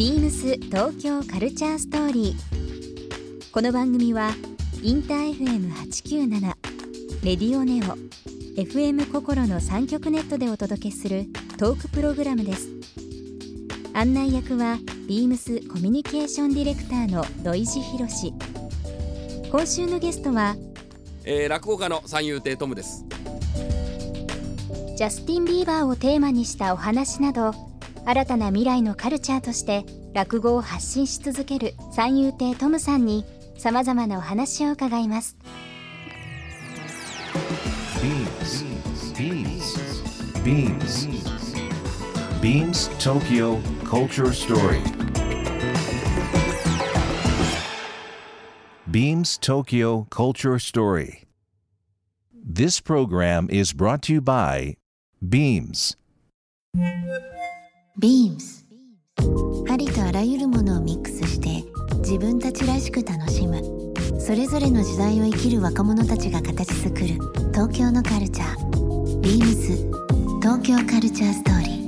ビームス東京カルチャーストーリー。この番組はインター FM897 レディオネオ FM 心の三極ネットでお届けするトークプログラムです。案内役はビームスコミュニケーションディレクターの土井博志。今週のゲストはえー、落語家の三遊亭トムですジャスティン・ビーバーをテーマにしたお話など新たな未来のカルチャーとして落語を発信し続ける三遊亭トムさんにさまざまなお話を伺います BeamsBeamsBeamsTokyo Culture Story Beams Tokyo Culture Story This program is brought to you by Beams ビームスありとあらゆるものをミックスして自分たちらしく楽しむ。それぞれの時代を生きる若者たちが形作る東京のカルチャー。ビームス東京カルチャーストーリー。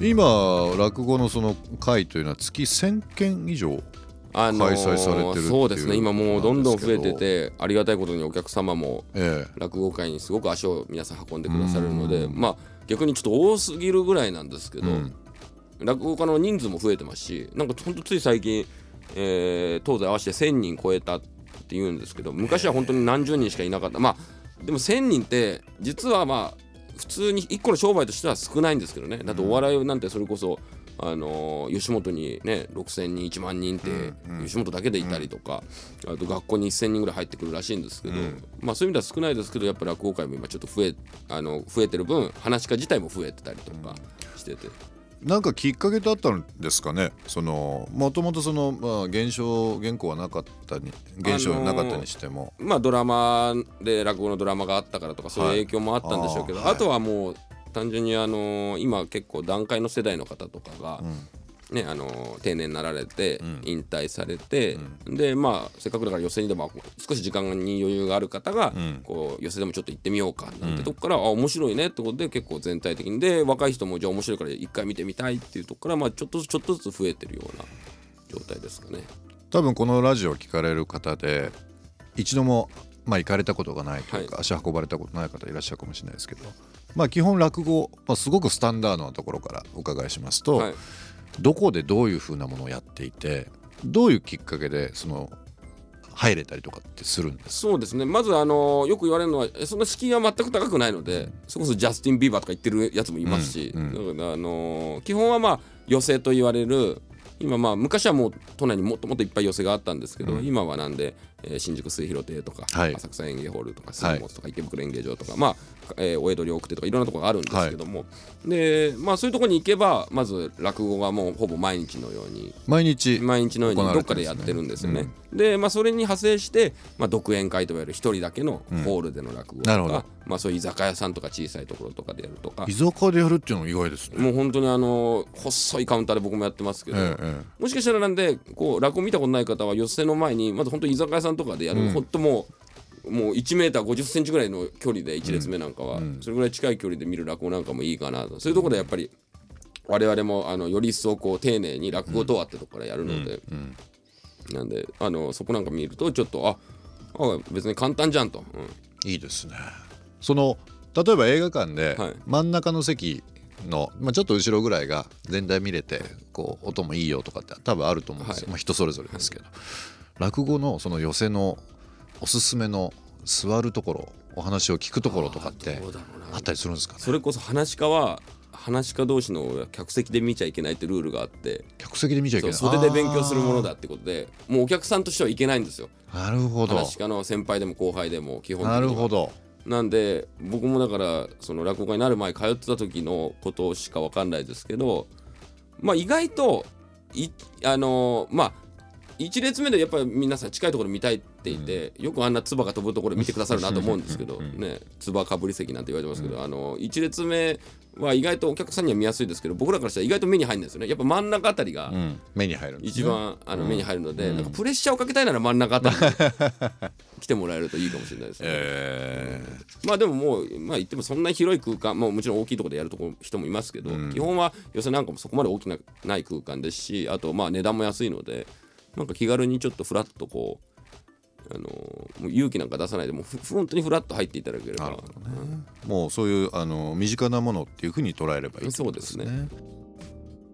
今落語のその会というのは月1000件以上あ開催されてるっていうそうですね。今もうどんどん増えててありがたいことにお客様もええ。落語会にすごく足を皆さん運んでくださるのでまあ逆にちょっと多すぎるぐらいなんですけど、うん。落語家の人数も増えてますしなんかほんとつい最近、えー東西合わせて1000人超えたっていうんですけど昔は本当に何十人しかいなかった。まあでも1000人って実はまあ普通に一個の商売としては少ないんですけどね。だってお笑いなんてそれこそ、あのー吉本にね6000人1万人って吉本だけでいたりとか、あと学校に1000人ぐらい入ってくるらしいんですけど、まあそういう意味では少ないですけどやっぱり落語界も今ちょっと増えあの増えてる分話し家自体も増えてたりとかしてて。なんかきっかけだったんですかね？そのもともとその、まあ、現象原稿はなかったに現象なかったにしても、まあドラマで落語のドラマがあったからとかそういう影響もあったんでしょうけど、はい。あーあとはもう単純にあの今結構段階の世代の方とかが、ねあの定年になられて引退されて、でまあせっかくだから寄席にでも少し時間に余裕がある方が、こう寄席でもちょっと行ってみようかなんてとこから、あ面白いねってことで結構全体的に。で若い人もじゃあ面白いから一回見てみたいっていうとこから、まあ、ちょっとずつちょっとずつ増えてるような状態ですかね。多分このラジオを聞かれる方で一度も、まあ、行かれたことがないというか、足運ばれたことない方いらっしゃるかもしれないですけど、まあ、基本落語、まあ、すごくスタンダードなところからお伺いしますと、はいどこでどういうふうなものをやっていてどういうきっかけでその入れたりとかってするんですそうですね。まずあのよく言われるのはえそんな敷居は全く高くないのでそれこそジャスティン・ビーバーとか言ってるやつもいますし、うん。だからあの基本はまあ寄席と言われる今まあ昔はもう都内にもっともっといっぱい寄席があったんですけど、今はなんで、えー新宿末広亭とか、はい。浅草園芸ホールとか杉本とか池袋演芸場とか、まあ、えーお江戸両国亭とかいろんなところがあるんですけども、でまあそういうところに行けばまず落語がもうほぼ毎日のように毎日毎日のようにどっかでやってるんですよね。で、まあ、それに派生して、まあ、独演会といわれる一人だけのホールでの落語とか、なるほど。まあ、そういう居酒屋さんとか小さいところとかでやるとか。居酒屋でやるっていうのも意外ですね。もう本当にあの細いカウンターで僕もやってますけど、えええ。もしかしたらなんでこう落語見たことない方は寄席の前にまず本当に居酒屋さんとかでやる、本当もうもう1メーター50センチぐらいの距離で1列目なんかは、それぐらい近い距離で見る落語なんかもいいかなと。そういうところでやっぱり我々もあのより一層こう丁寧に落語とはってところからやるので、なんであのそこなんか見るとちょっとああ別に簡単じゃんと、うん。いいですね。その例えば映画館ではい。真ん中の席の、まあ、ちょっと後ろぐらいが全体見れてこう音もいいよとかって多分あると思うんですよ、はい。まあ、人それぞれですけど、落語のその寄席のおすすめの座るところお話を聞くところとかってあったりするんですかね？それこそ話し家は話し家同士の客席で見ちゃいけないってルールがあって。客席で見ちゃいけない。袖で勉強するものだってことでもうお客さんとしてはいけないんですよ。なるほど。話し家の先輩でも後輩でも基本的には。なるほど。なんで僕もだからその落語家になる前通ってた時のことしか分かんないですけどまあ意外といあのまあ1列目でやっぱり皆さん近いところ見たいってていて、よくあんな唾が飛ぶところ見てくださるなと思うんですけどね唾かぶり席なんて言われてますけど、あの1列目は意外とお客さんには見やすいですけど僕らからしたら意外と目に入るんですよね。やっぱ真ん中あたりがうん。目に入る一番あの目に入るので、なんかプレッシャーをかけたいなら真ん中あたりに 来てもらえるといいかもしれないですね。えまあでももう、まあ、言ってもそんな広い空間、まあ、もちろん大きいところでやるとこ人もいますけど、基本は寄せなんかもそこまで大きなない空間ですしあとまあ値段も安いのでなんか気軽にちょっとフラッとこう、あのーもう勇気なんか出さないでもうふ本当にフラッと入っていただければ、ーもうそういうあの身近なものっていうふうに捉えればいいね。そうです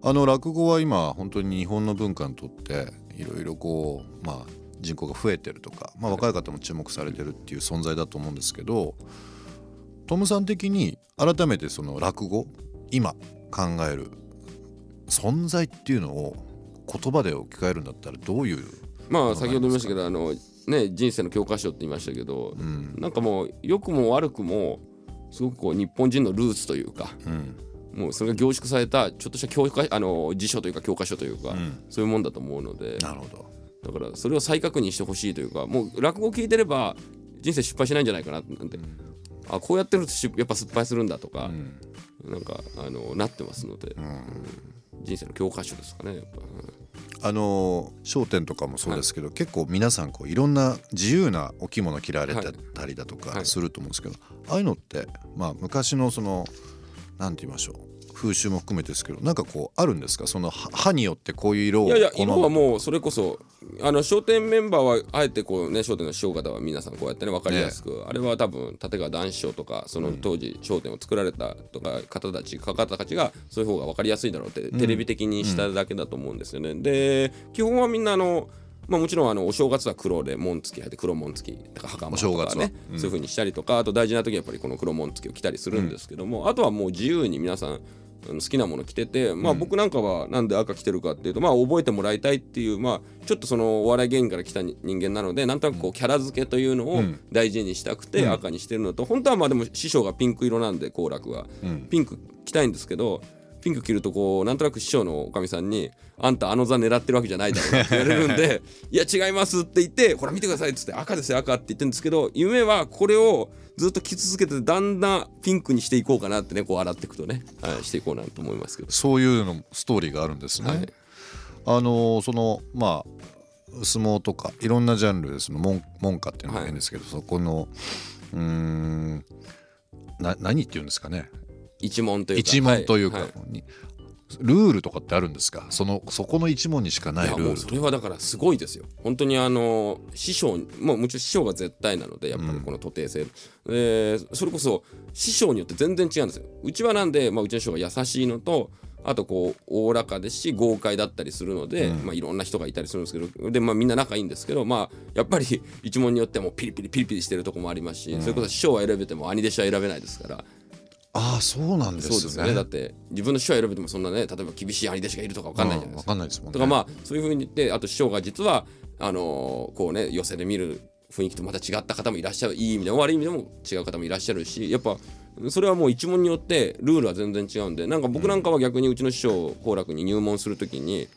あの落語は今本当に日本の文化にとっていろいろこうまあ人口が増えてるとか、まあ、若い方も注目されてるっていう存在だと思うんですけどトムさん的に改めてその落語今考える存在っていうのを言葉で置き換えるんだったらどういうまあ先ほど言いましたけどあの、ね、人生の教科書って言いましたけど、うん。なんかもう良くも悪くもすごくこう日本人のルーツというかうん。もうそれが凝縮されたちょっとした教科あの辞書というか教科書というか、ん。そういうもんだと思うので。なるほど。だからそれを再確認してほしいというかもう落語聞いてれば人生失敗しないんじゃないかななんて、あこうやってるとしやっぱ失敗するんだとか、なんかあのなってますので、うん。人生の教科書ですかねやっぱ、うんあの『笑点』とかもそうですけど、結構皆さんこういろんな自由なお着物着られてたりだとはい。かすると思うんですけど、ああいうのってまあ昔のそのなんて言いましょう風習も含めてですけどなんかこうあるんですか？その歯歯によってこういう色をいやいや今はもうそれこそあの商店メンバーはあえてこうね商店の師匠方は皆さんこうやってね分かりやすく、あれは多分立川談志師匠とかその当時商店を作られたとか方たち方たちがそういう方が分かりやすいだろうってテレビ的にしただけだと思うんですよね。で基本はみんなあのまあ、もちろんあのお正月は黒で紋付き入って黒紋付きとか袴とかね、そういう風にしたりとかあと大事な時はやっぱりこの黒紋付きを着たりするんですけども、あとはもう自由に皆さん好きなもの着てて、まあ、僕なんかはなんで赤着てるかっていうと、まあ、覚えてもらいたいっていう、まあ、ちょっとそのお笑い芸人から来た人間なのでなんとなくこうキャラ付けというのを大事にしたくて赤にしてるのと、本当はまあでも師匠がピンク色なんで好楽は、ピンク着たいんですけどピンク着るとこうなんとなく師匠のおかみさんに「あんたあの座狙ってるわけじゃないだろ」って言われるんで 「いや違います」って言って「ほら見てください」っつって「赤ですよ赤」って言ってるんですけど夢はこれをずっと着続けてだんだんピンクにしていこうかなってねこう洗っていくとね、はい、していこうなと思いますけど。そういうのストーリーがあるんですね。はいあのそのまあ相撲とかいろんなジャンルでその門門下っていうのがいいんですけど、そこのうーんな何っていうんですかね一問というか。一問というか、ははにルールとかってあるんですか？そのそこの一問にしかないルールそれはだからすごいですよ。本当にあの師匠もうもちろん師匠が絶対なのでやっぱりこの徒弟性、でそれこそ師匠によって全然違うんですよ。うちはなんで、まあ、うちの師匠が優しいのとあとこうおおらかですし豪快だったりするので、まあ、いろんな人がいたりするんですけどで、まあ、みんな仲いいんですけど、まあ、やっぱり 一問によってはもうピリピリピリピリしてるとこもありますし、それこそ師匠は選べても兄弟子は選べないですから。ああそうなんですね。そうですよね。だって自分の師匠は選べてもそんなね例えば厳しい兄弟子がいるとか分かんないじゃないですか。わかんないですもんね。とかまあそういうふうに言ってあと師匠が実はあのーこうね寄せで見る雰囲気とまた違った方もいらっしゃるいい意味でも悪い意味でも違う方もいらっしゃるしやっぱそれはもう一問によってルールは全然違うんでなんか僕なんかは逆にうちの師匠好楽に入門するときに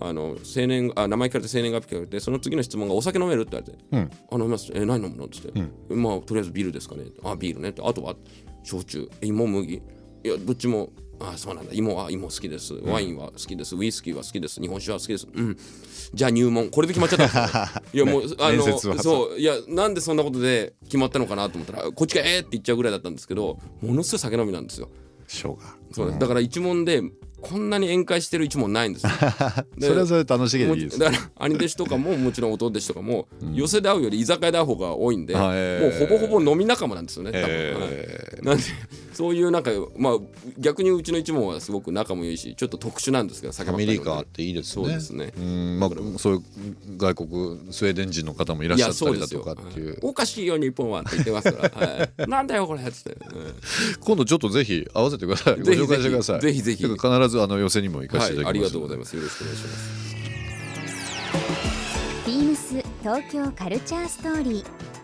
あの青年あ名前聞かれて生年月日聞かれてその次の質問が「お酒飲める?」って言われて「うん。あ飲みます。え何飲むの?」って言って、まあとりあえずビールですかね」あビールね」ってあとは焼酎。え芋麦。いやどっちも。あそうなんだ。芋は芋好きです。ワインは好きです、ウイスキーは好きです。日本酒は好きです。うん。じゃあ入門。これで決まっちゃった いやもう、あのそう。いやなんでそんなことで決まったのかなと思ったらこっちがえーって言っちゃうぐらいだったんですけどものすごい酒飲みなんですよ。そう。だから一問でこんなに宴会してる一問ないんですよ でそれはそれで楽しげでいいですだから兄弟子とかももちろん弟弟子とかも、寄せで会うより居酒屋で会う方が多いんで、もうほぼほぼ飲み仲間なんですよね多分、えはい。なんでそういうなんかまあ逆にうちの一門はすごく仲もいいしちょっと特殊なんですけど酒ファミリー感あばっていいですね。そうですね。うん。まあそういう外国スウェーデン人の方もいらっりしゃったりだといやそうですよ。かっていうはいおかしいよ日本はって言ってますから、はい、なんだよこれっつって、うん。今度ちょっごぜひ合わせてください。ごぜひ。紹介してください。ぜひぜひ。必ずあの寄せにも行かせていただきます、はい、ありがとうございます。よろしくお願いします。ビームス東京カルチャーストーリー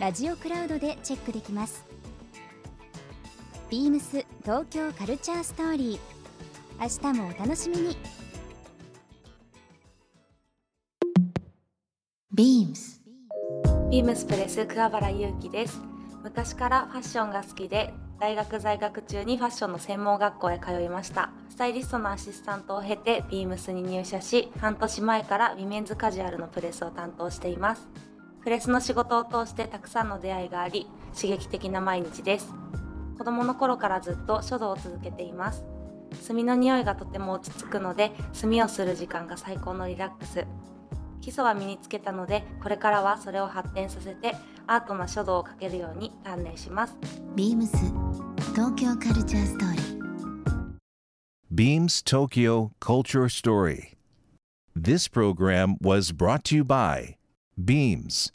ラジオクラウドでチェックできます。ビームス東京カルチャーストーリー。明日もお楽しみに。ビームス。ビームスプレス桑原優希です。昔からファッションが好きで大学在学中にファッションの専門学校へ通いました。スタイリストのアシスタントを経てビームスに入社し半年前からウィメンズカジュアルのプレスを担当していますプレスの仕事を通してたくさんの出会いがあり刺激的な毎日です。子供の頃からずっと書道を続けています。墨の匂いがとても落ち着くので墨をする時間が最高のリラックス。基礎は身につけたのでこれからはそれを発展させてアートな書道を書けるように鍛錬します。ビームス東京カルチャーストーリー。Beams Tokyo Culture Story. This program was brought to you by Beams.